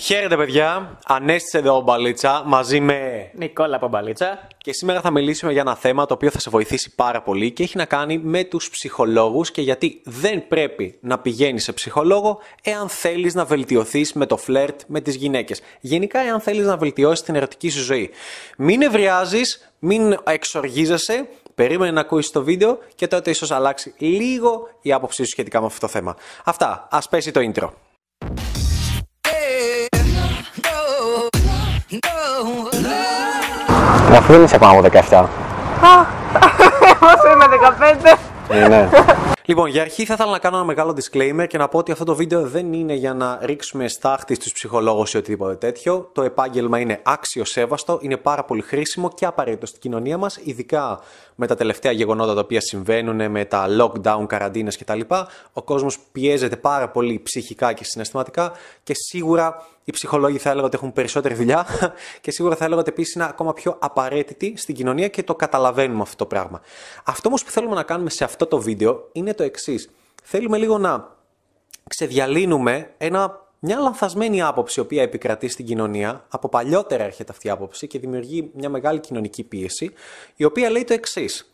Χαίρετε παιδιά, Ανέστησε εδώ ο Μπαλίτσα μαζί με... Νικόλα Παμπαλίτσα. Και σήμερα θα μιλήσουμε για ένα θέμα το οποίο θα σε βοηθήσει πάρα πολύ και έχει να κάνει με τους ψυχολόγους και γιατί δεν πρέπει να πηγαίνεις σε ψυχολόγο εάν θέλεις να βελτιωθείς με το φλερτ με τις γυναίκες. Γενικά εάν θέλεις να βελτιώσεις την ερωτική σου ζωή. Μην ευριάζεις, μην εξοργίζεσαι, περίμενε να ακούσεις το βίντεο και τότε ίσως αλλάξει λίγο η άποψή σου σχετικά με αυτό το θέμα. Αυτά, ας πέσει το intro. Αφού δεν είσαι πάνω από 17. Πόσο είμαι, 15. Ε, ναι. Λοιπόν, για αρχή θα ήθελα να κάνω ένα μεγάλο disclaimer και να πω ότι αυτό το βίντεο δεν είναι για να ρίξουμε στάχτη στους ψυχολόγους ή οτιδήποτε τέτοιο. Το επάγγελμα είναι άξιο σέβαστο, είναι πάρα πολύ χρήσιμο και απαραίτητο στην κοινωνία μας, ειδικά με τα τελευταία γεγονότα τα οποία συμβαίνουν, με τα lockdown, καραντίνες κτλ. Ο κόσμος πιέζεται πάρα πολύ ψυχικά και συναισθηματικά και σίγουρα οι ψυχολόγοι θα έλεγα ότι έχουν περισσότερη δουλειά και σίγουρα θα έλεγα ότι επίσης είναι ακόμα πιο απαραίτητοι στην κοινωνία και το καταλαβαίνουμε αυτό το πράγμα. Αυτό όμως που θέλουμε να κάνουμε σε αυτό το βίντεο είναι το εξής. Θέλουμε λίγο να ξεδιαλύνουμε ένα, μια λανθασμένη άποψη η οποία επικρατεί στην κοινωνία. Από παλιότερα έρχεται αυτή η άποψη και δημιουργεί μια μεγάλη κοινωνική πίεση, η οποία λέει το εξής.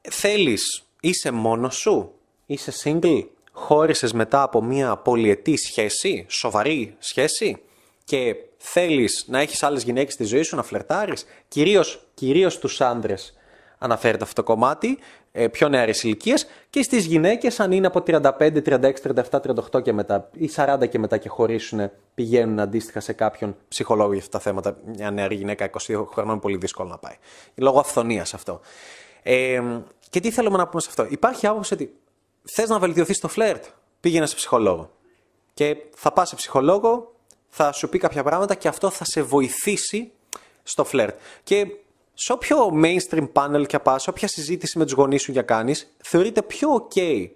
Θέλεις, είσαι μόνος σου, είσαι single, χώρισες μετά από μια πολυετή σχέση, σοβαρή σχέση; Και θέλεις να έχεις άλλες γυναίκες στη ζωή σου, να φλερτάρεις, κυρίως, κυρίως τους άντρες αναφέρεται αυτό το κομμάτι, ε, πιο νεαρές ηλικίες και στις γυναίκες αν είναι από 35, 36, 37, 38 και μετά ή 40 και μετά και χωρίσουν πηγαίνουν αντίστοιχα σε κάποιον ψυχολόγο για αυτά τα θέματα. Μια νεαρή γυναίκα 22 χρονών είναι πολύ δύσκολο να πάει. Λόγω αυθονίας αυτό. Ε, και τι θέλουμε να πούμε σε αυτό. Υπάρχει άποψη ότι Θες να βελτιωθείς στο φλερτ, πήγαινε σε ψυχολόγο. Και θα πας σε ψυχολόγο, θα σου πει κάποια πράγματα και αυτό θα σε βοηθήσει στο φλερτ. Και σε όποιο mainstream panel και πα, όποια συζήτηση με τους γονείς σου για κάνεις, θεωρείται πιο ok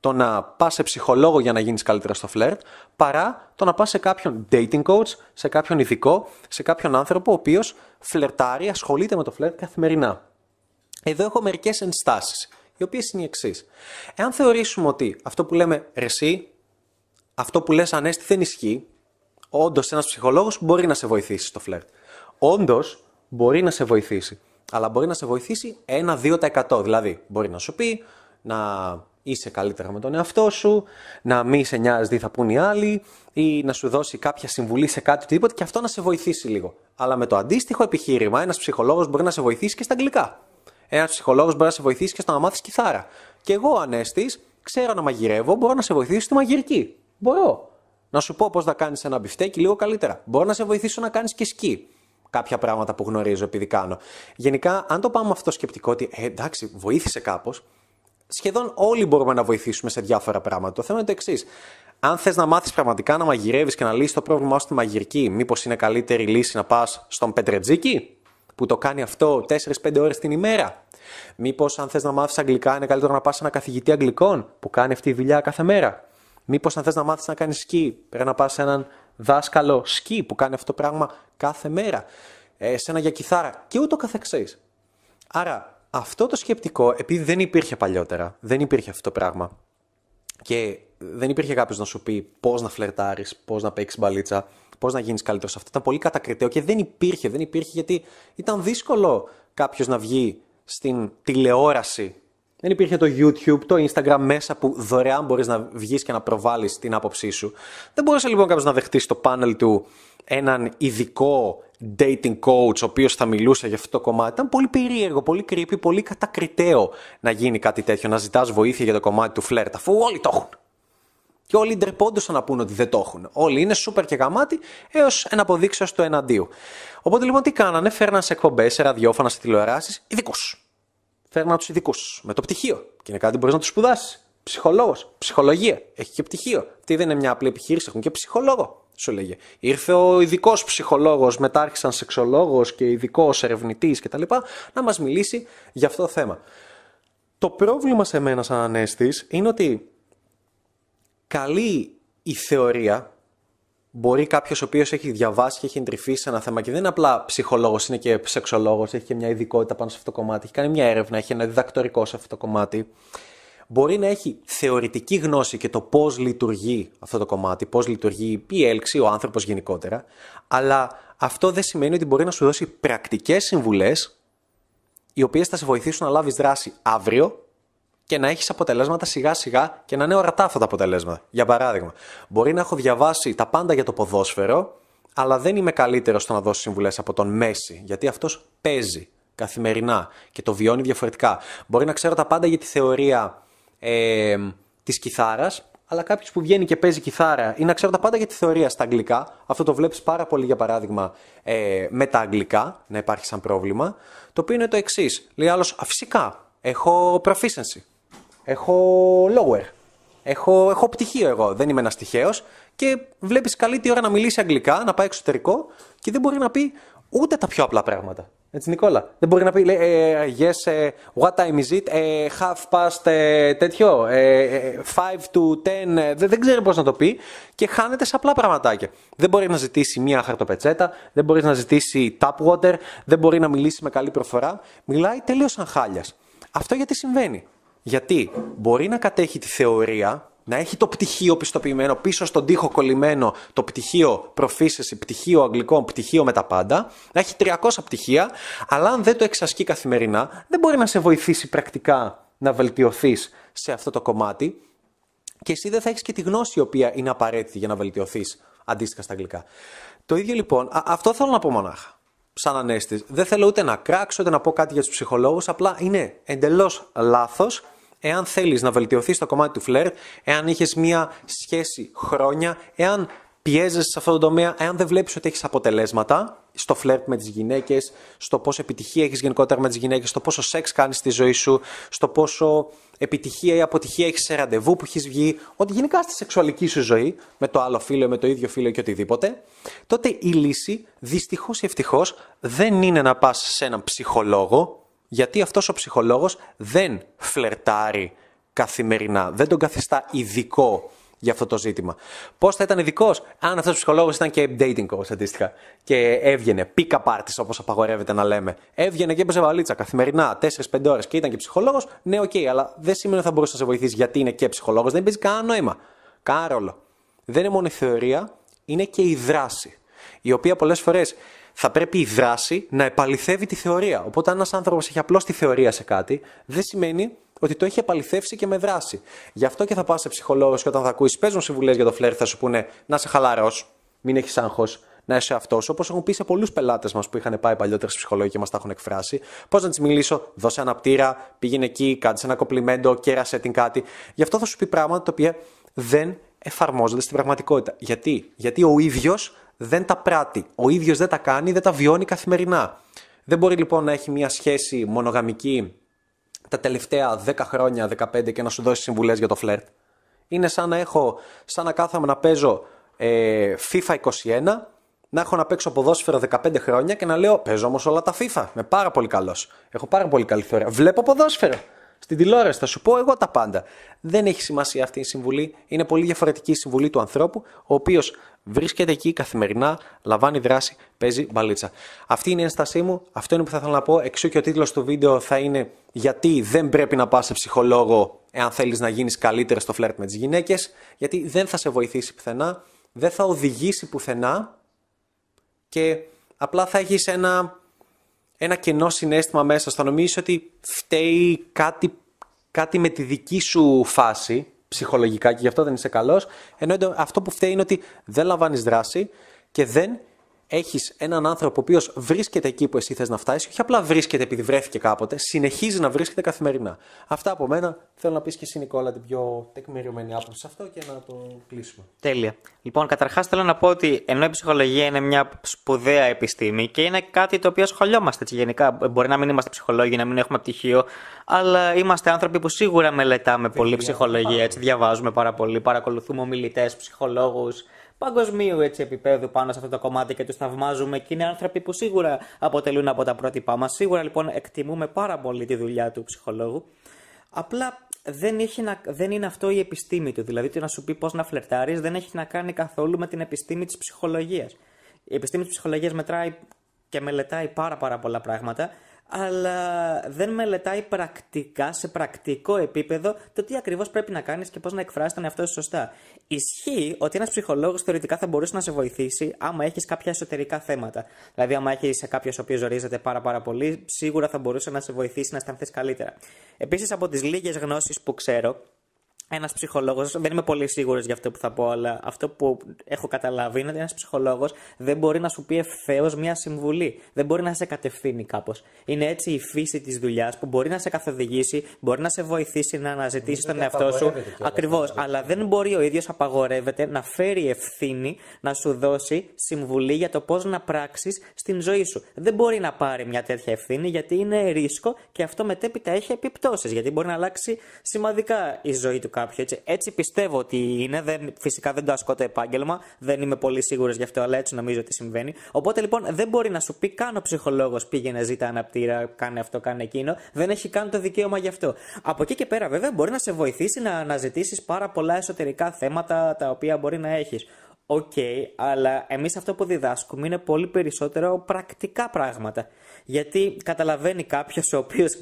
το να πας σε ψυχολόγο για να γίνεις καλύτερα στο φλερτ, παρά το να πας σε κάποιον dating coach, σε κάποιον ειδικό, σε κάποιον άνθρωπο ο οποίος φλερτάρει, ασχολείται με το φλερτ καθημερινά. Εδώ έχω μερικές ενστάσεις οι οποίες είναι οι εξής. Εάν θεωρήσουμε ότι αυτό που λέμε ρεσί, αυτό που λες ανέστη δεν ισχύει, όντως ένας ψυχολόγος μπορεί να σε βοηθήσει στο φλερτ. Όντως μπορεί να σε βοηθήσει. Αλλά μπορεί να σε βοηθήσει 1-2%. Δηλαδή, μπορεί να σου πει να είσαι καλύτερα με τον εαυτό σου, να μην σε νοιάζει τι θα πούν οι άλλοι, ή να σου δώσει κάποια συμβουλή σε κάτι οτιδήποτε και αυτό να σε βοηθήσει λίγο. Αλλά με το αντίστοιχο επιχείρημα, ένας ψυχολόγος μπορεί να σε βοηθήσει και στα αγγλικά. Ένας ψυχολόγος μπορεί να σε βοηθήσει και στο να μάθεις κιθάρα. Και εγώ, ανέστης, ξέρω να μαγειρεύω, μπορώ να σε βοηθήσω στη μαγειρική. Μπορώ. Να σου πω πώς να κάνεις ένα μπιφτέκι λίγο καλύτερα. Μπορώ να σε βοηθήσω να κάνεις και σκι. Κάποια πράγματα που γνωρίζω επειδή κάνω. Γενικά, αν το πάμε με αυτό το σκεπτικό ότι ε, εντάξει, βοήθησε κάπως, σχεδόν όλοι μπορούμε να βοηθήσουμε σε διάφορα πράγματα. Το θέμα είναι το εξής. Αν θες να μάθεις πραγματικά να μαγειρεύεις και να λύσεις το πρόβλημά σου στη μαγειρική, μήπως είναι καλύτερη λύση να πας στον Πετρετζίκι, που το κάνει αυτό 4-5 ώρες την ημέρα; Μήπως αν θες να μάθεις αγγλικά, είναι καλύτερο να πας σε ένα καθηγητή αγγλικών που κάνει αυτή τη δουλειά κάθε μέρα; Μήπως αν θες να μάθεις να κάνεις σκι, πρέπει να πας σε έναν δάσκαλο σκι που κάνει αυτό το πράγμα κάθε μέρα. Ε, σε ένα για κιθάρα και ούτω καθεξής. Άρα αυτό το σκεπτικό, επειδή δεν υπήρχε παλιότερα, δεν υπήρχε αυτό το πράγμα και δεν υπήρχε κάποιος να σου πει πώς να φλερτάρεις, πώς να παίξεις μπαλίτσα, πώς να γίνεις καλύτερος σε αυτό. Ήταν πολύ κατακριτέο και δεν υπήρχε. Δεν υπήρχε γιατί ήταν δύσκολο κάποιος να βγει στην τηλεόραση. Δεν υπήρχε το YouTube, το Instagram μέσα που δωρεάν μπορείς να βγεις και να προβάλλεις την άποψή σου. Δεν μπορούσε λοιπόν κάποιος να δεχτεί στο πάνελ του έναν ειδικό dating coach ο οποίος θα μιλούσε για αυτό το κομμάτι. Ήταν πολύ περίεργο, πολύ creepy, πολύ κατακριτέο να γίνει κάτι τέτοιο, να ζητάς βοήθεια για το κομμάτι του φλερτ, αφού όλοι το έχουν. Και όλοι ντρεπόντουσαν να πούνε ότι δεν το έχουν. Όλοι είναι σούπερ και γαμάτι έως ένα αποδείξεω του εναντίου. Οπότε λοιπόν τι κάνανε, φέρναν σε εκπομπές, σε ραδιόφωνα, σε τηλεοράσεις ειδικούς. Φέρναν τους ειδικούς με το πτυχίο. Και είναι κάτι που μπορείς να τους σπουδάσεις. Ψυχολόγος, ψυχολογία, έχει και πτυχίο. Τι δεν είναι μια απλή επιχείρηση, έχουν και ψυχολόγο. Σου λέγε. Ήρθε ο ειδικός ψυχολόγος, μετά άρχισαν σεξολόγος και ειδικός ερευνητής κτλ. να μας μιλήσει για αυτό το θέμα. Το πρόβλημα σε μένα σαν ανέστης είναι ότι καλή η θεωρία. Μπορεί κάποιος ο οποίος έχει διαβάσει και έχει εντρυφήσει σε ένα θέμα και δεν είναι απλά ψυχολόγος, είναι και σεξολόγος, έχει και μια ειδικότητα πάνω σε αυτό το κομμάτι, έχει κάνει μια έρευνα, έχει ένα διδακτορικό σε αυτό το κομμάτι. μπορεί να έχει θεωρητική γνώση και το πώς λειτουργεί αυτό το κομμάτι, πώς λειτουργεί η έλξη, ο άνθρωπος γενικότερα, αλλά αυτό δεν σημαίνει ότι μπορεί να σου δώσει πρακτικές συμβουλές, οι οποίες θα σε βοηθήσουν να λάβεις δράση αύριο και να έχεις αποτελέσματα σιγά σιγά και να είναι ορατά αυτά τα αποτελέσματα. Για παράδειγμα, μπορεί να έχω διαβάσει τα πάντα για το ποδόσφαιρο, αλλά δεν είμαι καλύτερος στο να δώσω συμβουλές από τον Μέση, γιατί αυτός παίζει καθημερινά και το βιώνει διαφορετικά. Μπορεί να ξέρω τα πάντα για τη θεωρία ε, της κιθάρας, αλλά κάποιος που βγαίνει και παίζει κιθάρα ή να ξέρω τα πάντα για τη θεωρία στα αγγλικά, αυτό το βλέπεις πάρα πολύ για παράδειγμα ε, με τα αγγλικά, να υπάρχει σαν πρόβλημα, το οποίο είναι το εξής. Λέει άλλος, φυσικά, έχω proficiency, έχω lower, έχω, έχω πτυχίο εγώ, δεν είμαι ένας τυχαίος και βλέπεις καλή τη ώρα να μιλήσει αγγλικά, να πάει εξωτερικό και δεν μπορεί να πει ούτε τα πιο απλά πράγματα. Έτσι, Νικόλα; Δεν μπορεί να πει, λέει, ε, yes, ε, what time is it, ε, half past τέτοιο, 5 to 10, δεν, δεν ξέρει πώς να το πει και χάνεται σε απλά πραγματάκια. Δεν μπορείς να ζητήσει μία χαρτοπετσέτα, δεν μπορείς να ζητήσει tap water, δεν μπορεί να μιλήσει με καλή προφορά. Μιλάει τελείως σαν χάλιας. Αυτό γιατί συμβαίνει; Γιατί μπορεί να κατέχει τη θεωρία, να έχει το πτυχίο πιστοποιημένο πίσω στον τοίχο κολλημένο, το πτυχίο προφήσεση, πτυχίο αγγλικών, πτυχίο με τα πάντα, να έχει 300 πτυχία, αλλά αν δεν το εξασκεί καθημερινά, δεν μπορεί να σε βοηθήσει πρακτικά να βελτιωθείς σε αυτό το κομμάτι και εσύ δεν θα έχεις και τη γνώση η οποία είναι απαραίτητη για να βελτιωθείς αντίστοιχα στα αγγλικά. Το ίδιο λοιπόν, αυτό θέλω να πω μονάχα. Σαν ανέστη. Δεν θέλω ούτε να κράξω, ούτε να πω κάτι για τους ψυχολόγους. Απλά είναι εντελώς λάθος εάν θέλεις να βελτιωθείς στο κομμάτι του φλερτ, εάν είχες μία σχέση χρόνια, εάν πιέζεσαι σε αυτό το τομέα, εάν δεν βλέπεις ότι έχεις αποτελέσματα στο φλερτ με τις γυναίκες, στο πόσο επιτυχία έχεις γενικότερα με τις γυναίκες, στο πόσο σεξ κάνεις στη ζωή σου, στο πόσο επιτυχία ή αποτυχία έχεις σε ραντεβού που έχεις βγει, ότι γενικά στη σεξουαλική σου ζωή, με το άλλο φίλο, με το ίδιο φίλο και οτιδήποτε, τότε η λύση, δυστυχώς ή ευτυχώς, δεν είναι να πας σε έναν ψυχολόγο, γιατί αυτός ο ψυχολόγος δεν φλερτάρει καθημερινά, δεν τον καθιστά ειδικό για αυτό το ζήτημα. Πώς θα ήταν ειδικός, αν αυτός ο ψυχολόγος ήταν και dating coach αντίστοιχα και έβγαινε, pick-up artist όπως απαγορεύεται να λέμε. Έβγαινε και έπαιζε βαλίτσα καθημερινά 4-5 ώρες και ήταν και ψυχολόγος. Ναι, OK, okay, αλλά δεν σημαίνει ότι θα μπορούσε να σε βοηθήσει γιατί είναι και ψυχολόγος. Δεν παίζει κανένα νόημα. Κανένα ρόλο. Δεν είναι μόνο η θεωρία, είναι και η δράση. Η οποία πολλές φορές θα πρέπει η δράση να επαληθεύει τη θεωρία. Οπότε, αν ένας άνθρωπος έχει απλώς τη θεωρία σε κάτι, δεν σημαίνει ότι το έχει επαληθεύσει και με δράση. Γι' αυτό και θα πας σε ψυχολόγο και όταν θα ακούει, παίζουν συμβουλές για το φλερτ, θα σου πούνε να 'σαι χαλαρός, μην έχεις άγχος, να είσαι ο εαυτός. Όπως έχουν πει σε πολλούς πελάτες μας που είχαν πάει παλιότερα σε ψυχολόγους και μας τα έχουν εκφράσει. Πώς να της μιλήσω, δώσε ένα πτήρα, πήγαινε εκεί, κάτσε ένα κοπλιμέντο, κέρασε την κάτι. Γι' αυτό θα σου πει πράγματα τα οποία δεν εφαρμόζονται στην πραγματικότητα. Γιατί, Γιατί ο ίδιος δεν τα πράττει. Ο ίδιος δεν τα κάνει, δεν τα βιώνει καθημερινά. Δεν μπορεί λοιπόν να έχει μια σχέση μονογαμική τα τελευταία 10 χρόνια, 15 και να σου δώσει συμβουλές για το φλερτ. Είναι σαν να έχω, σαν να κάθομαι να παίζω ε, FIFA 21, να έχω να παίξω ποδόσφαιρο 15 χρόνια και να λέω παίζω όμως όλα τα FIFA. Είμαι πάρα πολύ καλός. Έχω πάρα πολύ καλή θεωρία. Βλέπω ποδόσφαιρο στην τηλεόραση. Θα σου πω εγώ τα πάντα. Δεν έχει σημασία αυτή η συμβουλή. Είναι πολύ διαφορετική η συμβουλή του ανθρώπου, ο οποίος βρίσκεται εκεί καθημερινά, λαμβάνει δράση, παίζει μπαλίτσα. Αυτή είναι η ένστασή μου. Αυτό είναι που θα ήθελα να πω. Εξού και ο τίτλος του βίντεο θα είναι Γιατί δεν πρέπει να πας σε ψυχολόγο εάν θέλεις να γίνεις καλύτερος στο φλερτ με τις γυναίκες. Γιατί δεν θα σε βοηθήσει πουθενά, δεν θα οδηγήσει πουθενά και απλά θα έχεις ένα ένα κενό συνέστημα μέσα. Θα νομίζεις ότι φταίει κάτι, κάτι με τη δική σου φάση ψυχολογικά και γι' αυτό δεν είσαι καλός. Ενώ αυτό που φταίει είναι ότι δεν λαμβάνεις δράση και δεν έχεις έναν άνθρωπο ο οποίος βρίσκεται εκεί που εσύ θες να φτάσεις, όχι απλά βρίσκεται επειδή βρέθηκε κάποτε, συνεχίζει να βρίσκεται καθημερινά. Αυτά από μένα. Θέλω να πεις και εσύ, Νικόλα, την πιο τεκμηριωμένη άποψη σε αυτό και να το κλείσουμε. Τέλεια. Λοιπόν, καταρχάς θέλω να πω ότι ενώ η ψυχολογία είναι μια σπουδαία επιστήμη και είναι κάτι το οποίο ασχολιόμαστε έτσι γενικά. Μπορεί να μην είμαστε ψυχολόγοι, να μην έχουμε πτυχίο, αλλά είμαστε άνθρωποι που σίγουρα μελετάμε πολύ ψυχολογία. Έτσι, διαβάζουμε πάρα πολύ, παρακολουθούμε ομιλητές, ψυχολόγους παγκοσμίου έτσι, επίπεδου πάνω σε αυτό το κομμάτι και τους θαυμάζουμε και είναι άνθρωποι που σίγουρα αποτελούν από τα πρότυπά μας. Σίγουρα λοιπόν εκτιμούμε πάρα πολύ τη δουλειά του ψυχολόγου. Απλά δεν, έχει να, δεν είναι αυτό η επιστήμη του. Δηλαδή, το να σου πει πώς να φλερτάρεις δεν έχει να κάνει καθόλου με την επιστήμη της ψυχολογίας. Η επιστήμη της ψυχολογίας μετράει και μελετάει πάρα, πάρα πολλά πράγματα. Αλλά δεν μελετάει πρακτικά, σε πρακτικό επίπεδο, το τι ακριβώς πρέπει να κάνεις και πώς να εκφράσει τον εαυτό σου σωστά. Ισχύει ότι ένας ψυχολόγος θεωρητικά θα μπορούσε να σε βοηθήσει άμα έχεις κάποια εσωτερικά θέματα. Δηλαδή, άμα έχεις κάποιος ο οποίος ζορίζεται πάρα, πάρα πολύ, σίγουρα θα μπορούσε να σε βοηθήσει να αισθανθείς καλύτερα. Επίσης, από τις λίγες γνώσεις που ξέρω, ένας ψυχολόγος, δεν είμαι πολύ σίγουρος για αυτό που θα πω, αλλά αυτό που έχω καταλάβει είναι ότι ένας ψυχολόγος δεν μπορεί να σου πει ευθέως μια συμβουλή. Δεν μπορεί να σε κατευθύνει κάπως. Είναι έτσι η φύση της δουλειάς που μπορεί να σε καθοδηγήσει, μπορεί να σε βοηθήσει να αναζητήσεις τον εαυτό σου. Ακριβώς. Αλλά δεν μπορεί ο ίδιος απαγορεύεται να φέρει ευθύνη να σου δώσει συμβουλή για το πώς να πράξεις στην ζωή σου. Δεν μπορεί να πάρει μια τέτοια ευθύνη γιατί είναι ρίσκο και αυτό μετέπειτα έχει επιπτώσεις. Γιατί μπορεί να αλλάξει σημαντικά η ζωή του κάποιου. Έτσι, έτσι πιστεύω ότι είναι. Δεν, φυσικά δεν το ασκώ το επάγγελμα. Δεν είμαι πολύ σίγουρος γι' αυτό, αλλά έτσι νομίζω ότι συμβαίνει. Οπότε λοιπόν δεν μπορεί να σου πει καν ο ψυχολόγος πήγαινε, ζήτα αναπτήρα, κάνε αυτό, κάνε εκείνο. Δεν έχει καν το δικαίωμα γι' αυτό. Από εκεί και πέρα, βέβαια, μπορεί να σε βοηθήσει να αναζητήσει πάρα πολλά εσωτερικά θέματα τα οποία μπορεί να έχεις. OK, okay, αλλά εμείς αυτό που διδάσκουμε είναι πολύ περισσότερο πρακτικά πράγματα. Γιατί καταλαβαίνει κάποιος ο οποίος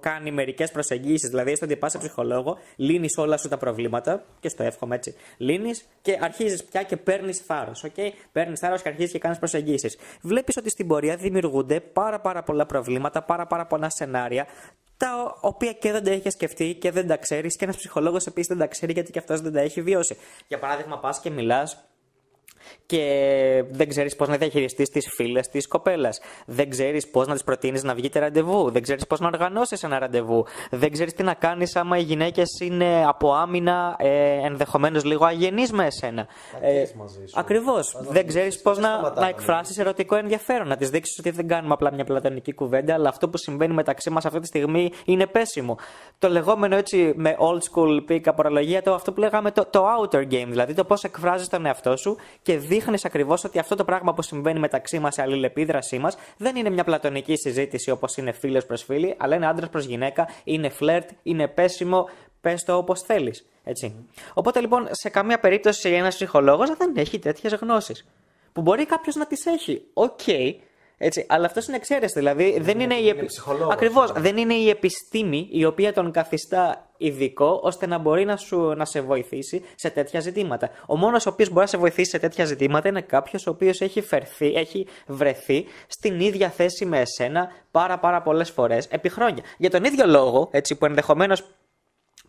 κάνει μερικές προσεγγίσεις. Δηλαδή, στο ότι πας σε ψυχολόγο, λύνεις όλα σου τα προβλήματα, και στο εύχομαι έτσι. Λύνεις και αρχίζεις πια και παίρνεις θάρρος. Okay? Παίρνεις θάρρος και αρχίζεις και κάνεις προσεγγίσεις. Βλέπεις ότι στην πορεία δημιουργούνται πάρα, πάρα πολλά προβλήματα, πάρα, πάρα πολλά σενάρια, τα οποία και δεν τα έχει σκεφτεί και δεν τα ξέρεις, και ένας ψυχολόγος επίσης δεν τα ξέρει γιατί και αυτός δεν τα έχει βιώσει. Για παράδειγμα, πας και μιλάς και δεν ξέρεις πώς να διαχειριστείς τις φίλες της κοπέλας. Δεν ξέρεις πώς να τι προτείνεις να βγείτε ραντεβού. Δεν ξέρεις πώς να οργανώσεις ένα ραντεβού. Δεν ξέρεις τι να κάνεις άμα οι γυναίκες είναι από άμυνα ε, ενδεχομένως λίγο αγενείς με εσένα. Ε, Ακριβώς. Δεν ξέρεις πώς να, να εκφράσεις ερωτικό ενδιαφέρον. Να της δείξεις ότι δεν κάνουμε απλά μια πλατωνική κουβέντα, αλλά αυτό που συμβαίνει μεταξύ μας αυτή τη στιγμή είναι πέσιμο. Το λεγόμενο έτσι με old school pick απορρολογία, το αυτό που λέγαμε το, το outer game, δηλαδή το πώς εκφράζεις τον εαυτό σου και δείχνεις ακριβώς ότι αυτό το πράγμα που συμβαίνει μεταξύ μας, η αλληλεπίδρασή μας, δεν είναι μια πλατωνική συζήτηση όπως είναι φίλο προς φίλη, αλλά είναι άντρας προς γυναίκα, είναι φλερτ, είναι πέσιμο, πες το όπως θέλεις. Έτσι. Οπότε λοιπόν, σε καμία περίπτωση ένας ψυχολόγος δεν έχει τέτοιες γνώσεις. Που μπορεί κάποιος να τις έχει. OK, okay, έτσι, αλλά αυτός είναι εξαίρεση. Δηλαδή δεν είναι, η επι... Ακριβώς, δεν είναι η επιστήμη η οποία τον καθιστά ειδικό ώστε να μπορεί να, σου, να σε βοηθήσει σε τέτοια ζητήματα. Ο μόνος ο οποίος μπορεί να σε βοηθήσει σε τέτοια ζητήματα είναι κάποιος ο οποίος έχει, έχει βρεθεί στην ίδια θέση με εσένα πάρα, πάρα πολλές φορές επί χρόνια. Για τον ίδιο λόγο, έτσι, που ενδεχομένως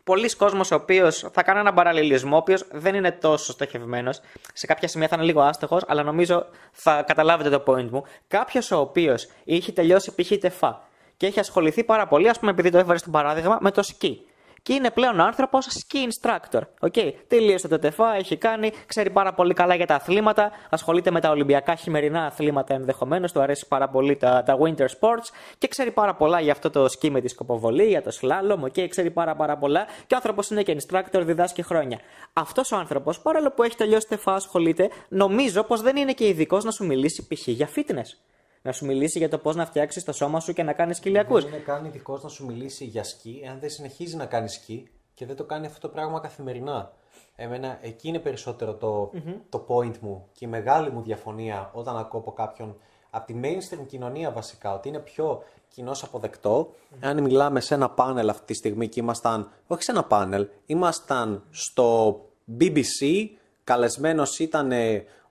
πολλοί κόσμος ο οποίος θα κάνει έναν παραλληλισμό, ο οποίος δεν είναι τόσο στοχευμένος. Σε κάποια σημεία θα είναι λίγο άστοχος, αλλά νομίζω θα καταλάβετε το point μου. Κάποιος ο οποίος έχει τελειώσει π.χ. τεφά και έχει ασχοληθεί πάρα πολύ, ας πούμε, επειδή το έβαλε στο παράδειγμα, με το σκι και είναι πλέον άνθρωπος ski instructor. Okay. Τελείωσε το τεφά, έχει κάνει, ξέρει πάρα πολύ καλά για τα αθλήματα, ασχολείται με τα Ολυμπιακά χειμερινά αθλήματα ενδεχομένως, του αρέσει πάρα πολύ τα, τα winter sports και ξέρει πάρα πολλά για αυτό το σκι με τη σκοποβολή, για το slalom, okay, ξέρει πάρα, πάρα πολλά και ο άνθρωπος είναι και instructor, διδάσκει χρόνια. Αυτός ο άνθρωπος, παρόλο που έχει τελειώσει τεφά, ασχολείται, νομίζω πως δεν είναι και ειδικός να σου μιλήσει π.χ. για fitness να σου μιλήσει για το πώς να φτιάξεις το σώμα σου και να κάνεις σκυλιακού. Δεν είναι καν ειδικό να σου μιλήσει για σκι, εάν δεν συνεχίζει να κάνει σκι και δεν το κάνει αυτό το πράγμα καθημερινά. Εμένα εκεί είναι περισσότερο το, το point μου και η μεγάλη μου διαφωνία όταν ακούω από κάποιον από τη mainstream κοινωνία βασικά, ότι είναι πιο κοινώ αποδεκτό. Αν μιλάμε σε ένα πάνελ αυτή τη στιγμή και ήμασταν, όχι σε ένα πάνελ, ήμασταν στο BBC, καλεσμένος ήταν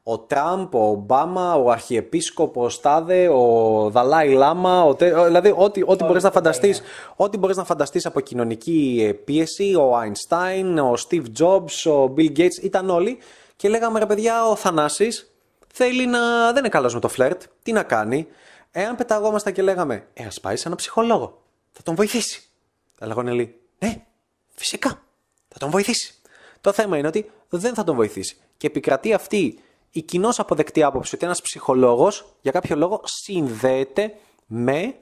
ο Τραμπ, ο Ομπάμα, ο Αρχιεπίσκοπος Τάδε, ο Δαλάη Λάμα, ο, δηλαδή ό,τι, ό,τι μπορείς να φανταστείς, ό,τι μπορείς να φανταστείς από κοινωνική ε, πίεση, ο Einstein, ο Steve Jobs, ο Bill Gates, ήταν όλοι και λέγαμε ρε παιδιά ο Θανάσης θέλει να, δεν είναι καλός με το φλερτ, τι να κάνει, εάν πεταγόμασταν και λέγαμε, ε ας πάει σε ένα ψυχολόγο, θα τον βοηθήσει. Θα λέγανε λέει, ναι, φυσικά, θα τον βοηθήσει. Το θέμα είναι ότι δεν θα τον βοηθήσει. Και επικρατεί αυτή η κοινώς αποδεκτή άποψη ότι ένας ψυχολόγος για κάποιο λόγο συνδέεται με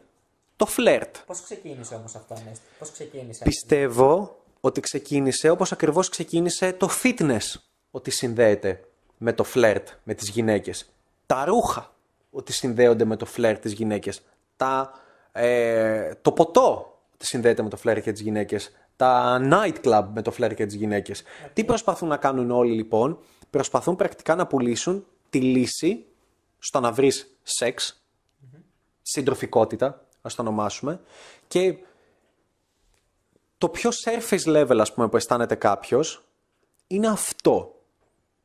το φλερτ. Πώς ξεκίνησε όμως αυτό, Ανέστη, πώς ξεκίνησε. Πιστεύω ότι ξεκίνησε όπως ακριβώς ξεκίνησε το fitness, ότι συνδέεται με το φλερτ, με τις γυναίκες. Τα ρούχα, ότι συνδέονται με το φλερτ τις γυναίκες. Τα, ε, το ποτό, ότι συνδέεται με το φλερτ και τις γυναίκες. Τα nightclub με το φλερτ και τις γυναίκες. Τι προσπαθούν να κάνουν όλοι λοιπόν, προσπαθούν πρακτικά να πουλήσουν τη λύση στο να βρεις σεξ, συντροφικότητα, ας το ονομάσουμε, και το πιο surface level, ας πούμε, που αισθάνεται κάποιος, είναι αυτό.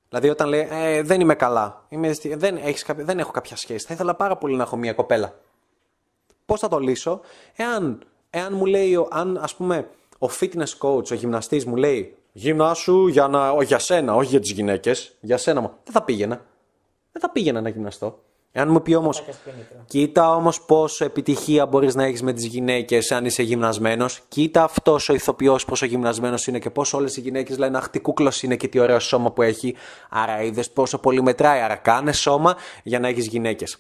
Δηλαδή όταν λέει ε, δεν είμαι καλά, είμαι, δεν, έχεις, δεν έχω κάποια σχέση, θα ήθελα πάρα πολύ να έχω μια κοπέλα. Πώς θα το λύσω, εάν, εάν μου λέει, αν ας πούμε ο fitness coach, ο γυμναστής μου λέει γυμνάσου για, να, για σένα, όχι για τις γυναίκες, για σένα μου, δεν θα πήγαινα. Δεν θα πήγαινα να γυμναστώ. Εάν μου πει όμως, κοίτα όμως πόσο επιτυχία μπορείς να έχεις με τις γυναίκες αν είσαι γυμνασμένος, κοίτα αυτός ο ηθοποιός πόσο γυμνασμένος είναι και πόσο όλες οι γυναίκες λένε Αχ, τι κούκλος είναι και τι ωραίο σώμα που έχει. Άρα είδες πόσο πολύ μετράει. Άρα κάνε σώμα για να έχεις γυναίκες.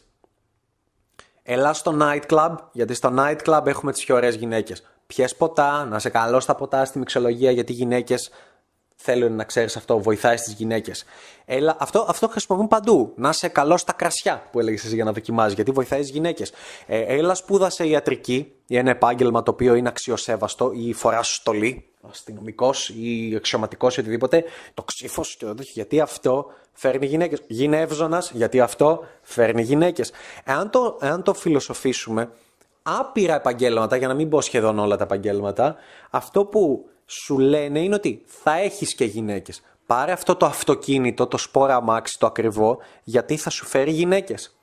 Έλα στο nightclub, γιατί στο nightclub έχουμε τις πιο ωραίες γυναίκες. Πιες ποτά, να σε καλό στα ποτά στη μυξολογία, γιατί οι γυναίκες Θέλω να ξέρεις αυτό, βοηθάει στις γυναίκες. Αυτό, αυτό χρησιμοποιούν παντού. Να είσαι καλό στα κρασιά που έλεγες εσύ για να δοκιμάζεις, γιατί βοηθάει τι γυναίκες. Ε, έλα, σπούδασε ιατρική ή ένα επάγγελμα το οποίο είναι αξιοσέβαστο ή φοράς στολή, αστυνομικός ή αξιωματικός ή οτιδήποτε. Το ξύφος και το τέτοιο. Γιατί αυτό φέρνει γυναίκες. Γυναίευζονα, γιατί αυτό φέρνει γυναίκες. Εάν το, εάν το φιλοσοφήσουμε, άπειρα επαγγέλματα, για να μην πω σχεδόν όλα τα επαγγέλματα, αυτό που σου λένε είναι ότι θα έχεις και γυναίκες. Πάρε αυτό το αυτοκίνητο, το σπόρα αμάξι, το ακριβό, γιατί θα σου φέρει γυναίκες.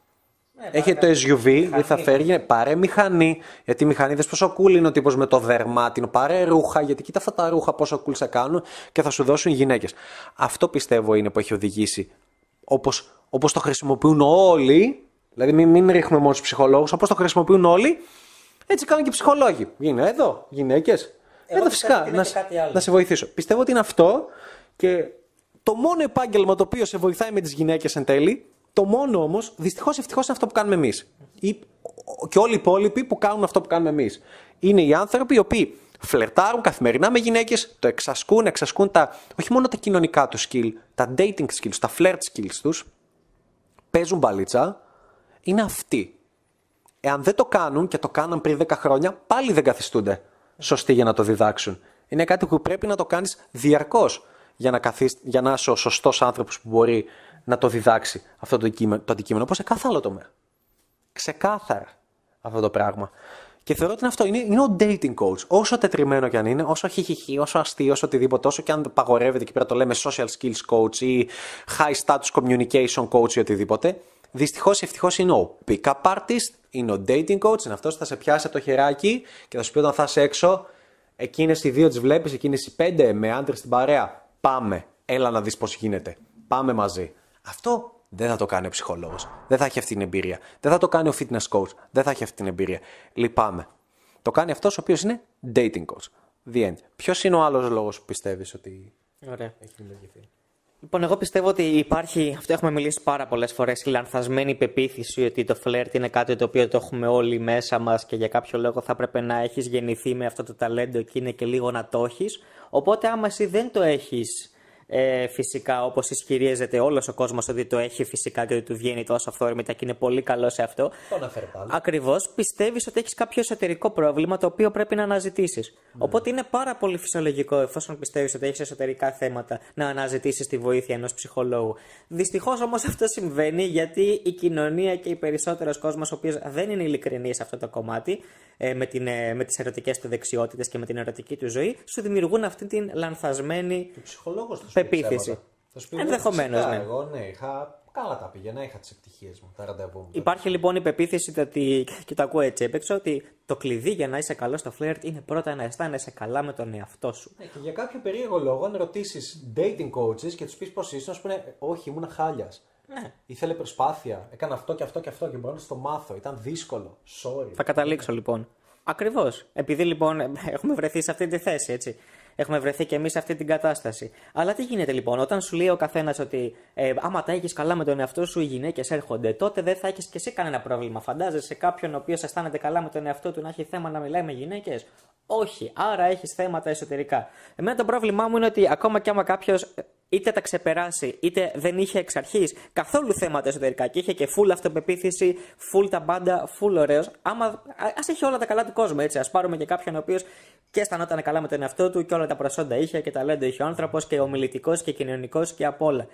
Ναι, Έχει το SUV, γιατί θα φέρει Πάρε μηχανή, γιατί η μηχανή δες πόσο cool είναι ο τύπος με το δερμάτινο. Πάρε ρούχα, γιατί κοίτα αυτά τα ρούχα πόσο cool σε κάνουν και θα σου δώσουν γυναίκες. Αυτό πιστεύω είναι που έχει οδηγήσει. Όπως, όπως το χρησιμοποιούν όλοι, δηλαδή μην, μην ρίχνουμε μόνο στους ψυχολόγους, όπως το χρησιμοποιούν όλοι, έτσι κάνουν και οι ψυχολόγοι. Είναι εδώ, γυναίκες. Εδώ φυσικά, να, να σε βοηθήσω. Πιστεύω ότι είναι αυτό και το μόνο επάγγελμα το οποίο σε βοηθάει με τις γυναίκες εν τέλει, το μόνο όμως, δυστυχώς ευτυχώς είναι αυτό που κάνουμε εμείς. Και όλοι οι υπόλοιποι που κάνουν αυτό που κάνουμε εμείς. Είναι οι άνθρωποι οι οποίοι φλερτάρουν καθημερινά με γυναίκες, το εξασκούν, εξασκούν τα, όχι μόνο τα κοινωνικά τους skill, τα dating skills, τα flirt skills τους, παίζουν μπαλίτσα, είναι αυτοί. Εάν δεν το κάνουν και το κάναν πριν 10 χρόνια, πάλι δεν καθιστούνται σωστοί για να το διδάξουν. Είναι κάτι που πρέπει να το κάνεις διαρκώς για, να για να είσαι ο σωστός άνθρωπος που μπορεί να το διδάξει αυτό το, το αντικείμενο, όπως σε κάθε άλλο τομέα. Ξεκάθαρα αυτό το πράγμα. Και θεωρώ ότι αυτό είναι, είναι ο dating coach. Όσο τετριμένο κι αν είναι, όσο χιχιχι, όσο αστείο, όσο οτιδήποτε, όσο και αν παγορεύεται και πέρα το λέμε social skills coach ή high status communication coach ή οτιδήποτε, δυστυχώς ή ευτυχώς είναι ο pick-up artist, είναι ο dating coach, είναι αυτός που θα σε πιάσει από το χεράκι και θα σου πει όταν θα είσαι έξω, εκείνες οι δύο τις βλέπεις, εκείνες οι πέντε με άντρες στην παρέα. Πάμε, έλα να δεις πώς γίνεται. Πάμε μαζί. Αυτό δεν θα το κάνει ο ψυχολόγος. Δεν θα έχει αυτή την εμπειρία. Δεν θα το κάνει ο fitness coach. Δεν θα έχει αυτή την εμπειρία. Λυπάμαι. Το κάνει αυτός ο οποίος είναι dating coach. The end. Ποιος είναι ο άλλος λόγος που πιστεύεις ότι Ωραία. έχει δημιουργηθεί; Λοιπόν, εγώ πιστεύω ότι υπάρχει, αυτό έχουμε μιλήσει πάρα πολλές φορές, η λανθασμένη πεποίθηση ότι το φλερτ είναι κάτι το οποίο το έχουμε όλοι μέσα μας και για κάποιο λόγο θα πρέπει να έχεις γεννηθεί με αυτό το ταλέντο και είναι και λίγο να το έχεις. Οπότε, άμα εσύ δεν το έχεις ε, φυσικά όπως ισχυρίζεται όλος ο κόσμος ότι το έχει φυσικά και ότι του βγαίνει τόσο αυθόρμητα και είναι πολύ καλό σε αυτό. Το αναφέρει πάλι. Ακριβώς πιστεύεις ότι έχεις κάποιο εσωτερικό πρόβλημα το οποίο πρέπει να αναζητήσεις. Mm. Οπότε είναι πάρα πολύ φυσιολογικό, εφόσον πιστεύεις ότι έχεις εσωτερικά θέματα, να αναζητήσεις τη βοήθεια ενός ψυχολόγου. Δυστυχώς όμως αυτό συμβαίνει γιατί η κοινωνία και οι περισσότερος κόσμος, ο οποίος δεν είναι ειλικρινής σε αυτό το κομμάτι, ε, με, την, ε, με τις ερωτικές του δεξιότητες και με την ερωτική του ζωή, σου δημιουργούν αυτή την λανθασμένη πεποίθηση. Ενδεχομένως, ναι. Εγώ ναι, είχα καλά τα πήγαινα, είχα τις επιτυχίες μου, τα ραντεβού μου. Υπάρχει λοιπόν η πεποίθηση ότι, και το ακούω έτσι έπαιξε, ότι το κλειδί για να είσαι καλό στο φλερτ είναι πρώτα να αισθάνεσαι καλά με τον εαυτό σου. Ναι, και για κάποιο περίεργο λόγο, αν ρωτήσεις dating coaches και τους πεις πώς είσαι, να σου πούνε Όχι, ήμουν χάλιας. Ναι. Ήθελε προσπάθεια. Έκανα αυτό και αυτό και αυτό και μπορώ να το μάθω. Ήταν δύσκολο. Sorry. Θα καταλήξω λοιπόν. Ακριβώς. Επειδή λοιπόν έχουμε βρεθεί σε αυτή τη θέση, έτσι. Έχουμε βρεθεί και εμείς σε αυτή την κατάσταση. Αλλά τι γίνεται λοιπόν, όταν σου λέει ο καθένας ότι ε, άμα τα έχεις καλά με τον εαυτό σου, οι γυναίκες έρχονται, τότε δεν θα έχεις και εσύ κανένα πρόβλημα. Φαντάζεσαι κάποιον ο οποίος αισθάνεται καλά με τον εαυτό του να έχει θέμα να μιλάει με γυναίκες; Όχι, άρα έχεις θέματα εσωτερικά. Εμένα το πρόβλημά μου είναι ότι ακόμα κι άμα κάποιος είτε τα ξεπεράσει, είτε δεν είχε εξ αρχής καθόλου θέματα εσωτερικά και είχε και full αυτοπεποίθηση, full τα μπάντα, full ωραίος. Άμα α έχει όλα τα καλά του κόσμου, έτσι. Α πάρουμε και κάποιον ο οποίος και αισθανόταν καλά με τον εαυτό του και όλα τα προσόντα είχε και ταλέντο είχε ο άνθρωπος και ομιλητικός και κοινωνικός και απ' όλα.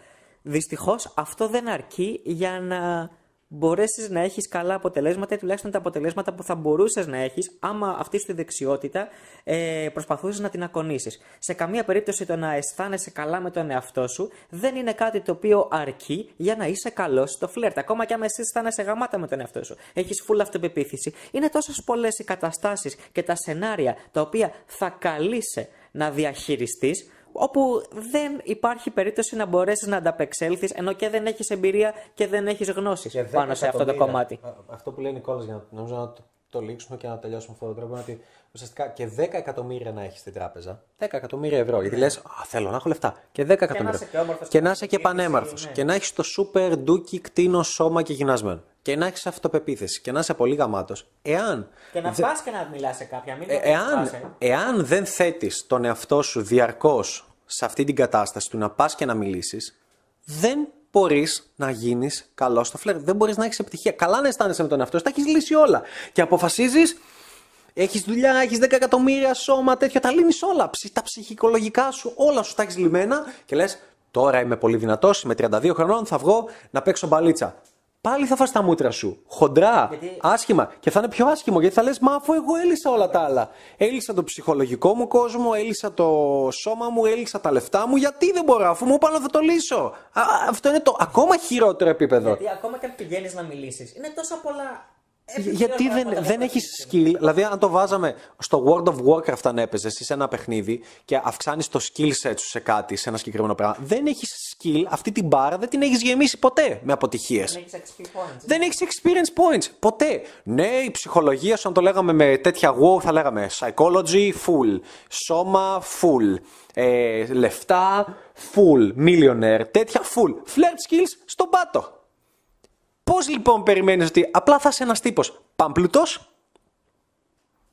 Δυστυχώς αυτό δεν αρκεί για να μπορέσεις να έχεις καλά αποτελέσματα ή τουλάχιστον τα αποτελέσματα που θα μπορούσες να έχεις άμα αυτή τη δεξιότητα ε, προσπαθούσες να την ακονίσεις. Σε καμία περίπτωση το να αισθάνεσαι καλά με τον εαυτό σου δεν είναι κάτι το οποίο αρκεί για να είσαι καλός στο φλερτ. Ακόμα και άμα εσύ αισθάνεσαι γαμάτα με τον εαυτό σου, έχεις full αυτοπεποίθηση. Είναι τόσες πολλές οι καταστάσεις και τα σενάρια τα οποία θα καλείσαι να διαχειριστείς όπου δεν υπάρχει περίπτωση να μπορέσεις να ανταπεξέλθεις ενώ και δεν έχεις εμπειρία και δεν έχεις γνώσεις πάνω σε αυτό το κομμάτι. Αυτό που λέει Νικόλας, για να, νομίζω να το, το λήξουμε και να τελειώσουμε αυτόν τον τρόπο, είναι ότι ουσιαστικά και 10 εκατομμύρια να έχεις στην τράπεζα. 10 εκατομμύρια ευρώ. Γιατί λες, Θέλω να έχω λεφτά. Και 10 εκατομμύρια. Και να είσαι και πανέμορφος. ναι. Και να έχεις το super ντούκι κτίνο σώμα και γυμνασμένο. Και να έχεις αυτοπεποίθηση. Και να είσαι πολύ γαμάτος. Εάν. Και να δε- πας και να μιλάς σε κάποια, μην ε, το εάν, πας, ε. εάν δεν θέτεις τον εαυτό σου διαρκώς σε αυτή την κατάσταση του να πας και να μιλήσεις, δεν μπορείς να γίνεις καλός στο φλερ. Δεν μπορείς να έχεις επιτυχία. Καλά να αισθάνεσαι με τον εαυτό σου, τα έχεις λύσει όλα. Και αποφασίζεις, έχεις δουλειά, έχεις 10 εκατομμύρια σώμα, τέτοια, τα λύνεις όλα. Ψ- Τα ψυχικολογικά σου, όλα σου τα έχεις λυμμένα και λες, τώρα είμαι πολύ δυνατός, είμαι 32 χρονών, θα βγω να παίξω μπαλίτσα. Πάλι θα φας τα μούτρα σου. Χοντρά, Γιατί- άσχημα. Και θα είναι πιο άσχημο γιατί θα λες Μα αφού εγώ έλυσα όλα τα άλλα. Έλυσα το ψυχολογικό μου κόσμο, έλυσα το σώμα μου, έλυσα τα λεφτά μου. Γιατί δεν μπορώ, αφού μου είπαν να θα το λύσω. Α, αυτό είναι το ακόμα χειρότερο επίπεδο. Γιατί ακόμα και αν πηγαίνεις να μιλήσεις, είναι τόσα πολλά. Επιπλέον Γιατί δεν, πράγματα δεν που έχεις έχεις. skill, δηλαδή αν το βάζαμε στο World of Warcraft αν έπαιζες σε ένα παιχνίδι και αυξάνεις το skill set σου σε κάτι, σε ένα συγκεκριμένο πράγμα, δεν έχεις skill, αυτή την μπάρα δεν την έχεις γεμίσει ποτέ με αποτυχίες. Δεν έχεις XP points. Δεν έχεις experience points. Ποτέ. Ναι, η ψυχολογία σου, αν το λέγαμε με τέτοια wow, θα λέγαμε psychology full. Σώμα full. Ε, λεφτά full. Millionaire. Τέτοια full. Flirt skills στον πάτο. Πώς λοιπόν περιμένεις ότι απλά θα είσαι ένας τύπος πάμπλουτο,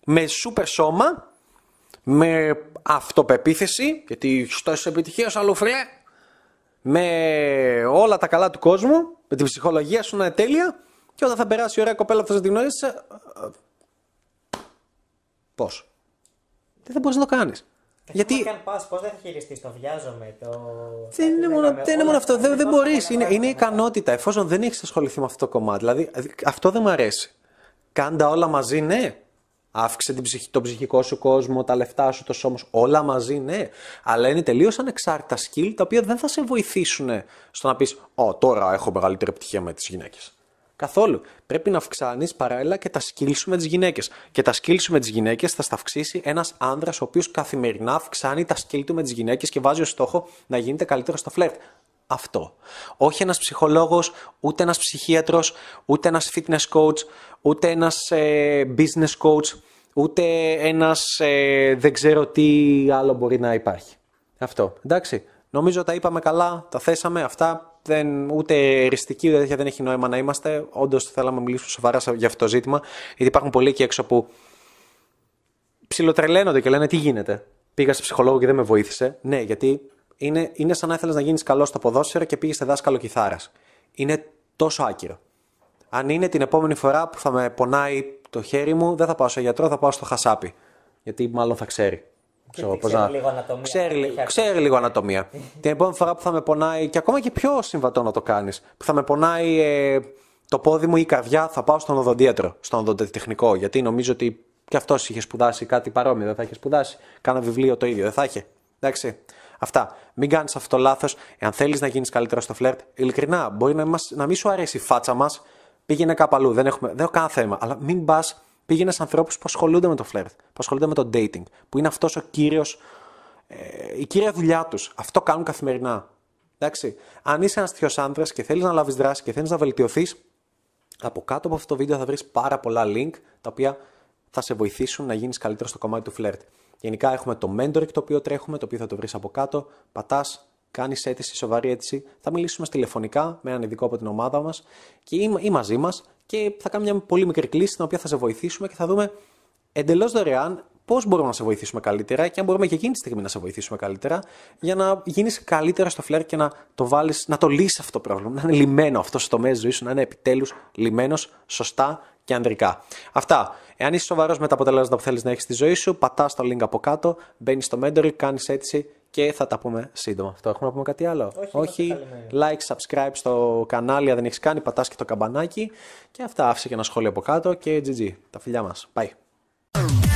με σούπερ σώμα, με αυτοπεποίθηση, γιατί στο επιτυχία άλλο φρέ, με όλα τα καλά του κόσμου, με την ψυχολογία σου να είναι τέλεια και όταν θα περάσει η ωραία κοπέλα που θα σε την γνωρίσει, ε, ε, πώς; Δεν θα μπορείς να το κάνεις. Γιατί... Γιατί Και αν πας, πώς δεν θα χειριστείς, το βιάζομαι. Το... δεν είναι μόνο, δεν είναι μόνο αυτό. Δεν, δεν μπορείς. Είναι, είναι ικανότητα. Εφόσον δεν έχεις ασχοληθεί με αυτό το κομμάτι. Δηλαδή, αυτό δεν μου αρέσει. Κάντα όλα μαζί, ναι. Αύξησε την ψυχ, τον ψυχικό σου κόσμο, τα λεφτά σου, το σώμα σου. Όλα μαζί, ναι. Αλλά είναι τελείως ανεξάρτητα skill τα οποία δεν θα σε βοηθήσουν στο να πεις Ω, τώρα έχω μεγαλύτερη επιτυχία με τις γυναίκες. Καθόλου. Πρέπει να αυξάνεις παράλληλα και τα skills σου με τις γυναίκες. Και τα skills σου με τις γυναίκες θα στα αυξήσει ένας άνδρας ο οποίος καθημερινά αυξάνει τα skill του με τις γυναίκες και βάζει ως στόχο να γίνεται καλύτερος στο φλερτ. Αυτό. Όχι ένας ψυχολόγος, ούτε ένας ψυχίατρος, ούτε ένας fitness coach, ούτε ένας ε, business coach, ούτε ένας ε, δεν ξέρω τι άλλο μπορεί να υπάρχει. Αυτό. Εντάξει. Νομίζω τα είπαμε καλά, τα θέσαμε αυτά. Δεν, ούτε εριστική ούτε τέτοια δεν έχει νόημα να είμαστε. Όντως θέλαμε να μιλήσουμε σοβαρά σε- για αυτό το ζήτημα. Γιατί υπάρχουν πολλοί εκεί έξω που ψιλοτρελαίνονται και λένε τι γίνεται; Πήγα σε ψυχολόγο και δεν με βοήθησε. Ναι, γιατί είναι, είναι σαν να ήθελες να γίνεις καλός στο ποδόσφαιρο και πήγες σε δάσκαλο κιθάρας. Είναι τόσο άκυρο. Αν είναι την επόμενη φορά που θα με πονάει το χέρι μου, δεν θα πάω σε γιατρό, θα πάω στο χασάπι. Γιατί μάλλον θα ξέρει. Ξέρω τι πώς ξέρει λίγο ανατομία, Ξέρει, θα λι- έχει ξέρει λίγο ανατομία. την επόμενη φορά που θα με πονάει, και ακόμα και πιο συμβατό να το κάνεις, που θα με πονάει ε, το πόδι μου ή η καρδιά, θα πάω στον οδοντίατρο, στον οδοντοτεχνικό. Γιατί νομίζω ότι και αυτός είχε σπουδάσει κάτι παρόμοιο, δεν θα είχε σπουδάσει. Κάνα βιβλίο το ίδιο, δεν θα είχε. Εντάξει. Αυτά. Μην κάνεις αυτό το λάθος. Εάν θέλεις να γίνεις καλύτερος στο φλερτ, ειλικρινά, μπορεί να, μας, να μην σου αρέσει η φάτσα μας. Πήγαινε κάπου αλλού. Δεν, έχουμε, δεν έχω κανένα θέμα. Αλλά μην πας, πήγαινε σε ανθρώπου που ασχολούνται με το φλερτ, που ασχολούνται με το dating, που είναι αυτός ο κύριος ε, η κύρια δουλειά τους. Αυτό κάνουν καθημερινά. Εντάξει. Αν είσαι ένας τέτοιος άντρα και θέλεις να λάβεις δράση και θέλεις να βελτιωθείς, από κάτω από αυτό το βίντεο θα βρεις πάρα πολλά link τα οποία θα σε βοηθήσουν να γίνεις καλύτερος στο κομμάτι του φλερτ. Γενικά έχουμε το mentoring το οποίο τρέχουμε, το οποίο θα το βρεις από κάτω. Πατάς, κάνεις αίτηση, σοβαρή αίτηση. Θα μιλήσουμε τηλεφωνικά με έναν ειδικό από την ομάδα μας και ή, ή μαζί μας και θα κάνουμε μια πολύ μικρή κλίση την οποία θα σε βοηθήσουμε και θα δούμε εντελώς δωρεάν πώς μπορούμε να σε βοηθήσουμε καλύτερα και αν μπορούμε και εκείνη τη στιγμή να σε βοηθήσουμε καλύτερα για να γίνεις καλύτερα στο φλερ και να το βάλεις, να το λύσεις αυτό το πρόβλημα. Να είναι λυμένο αυτό το τομέα της ζωής σου, να είναι επιτέλους λυμένο σωστά και ανδρικά. Αυτά. Εάν είσαι σοβαρός με τα αποτελέσματα που θέλεις να έχεις στη ζωή σου, πατάς το link από κάτω, μπαίνεις στο mentoring, κάνεις αίτηση και θα τα πούμε σύντομα. Αυτό έχουμε να πούμε κάτι άλλο; Όχι. like, subscribe στο κανάλι αν δεν έχεις κάνει, πατάς και το καμπανάκι. Και αυτά άφησε και ένα σχόλιο από κάτω και GG. Τα φιλιά μας. Bye.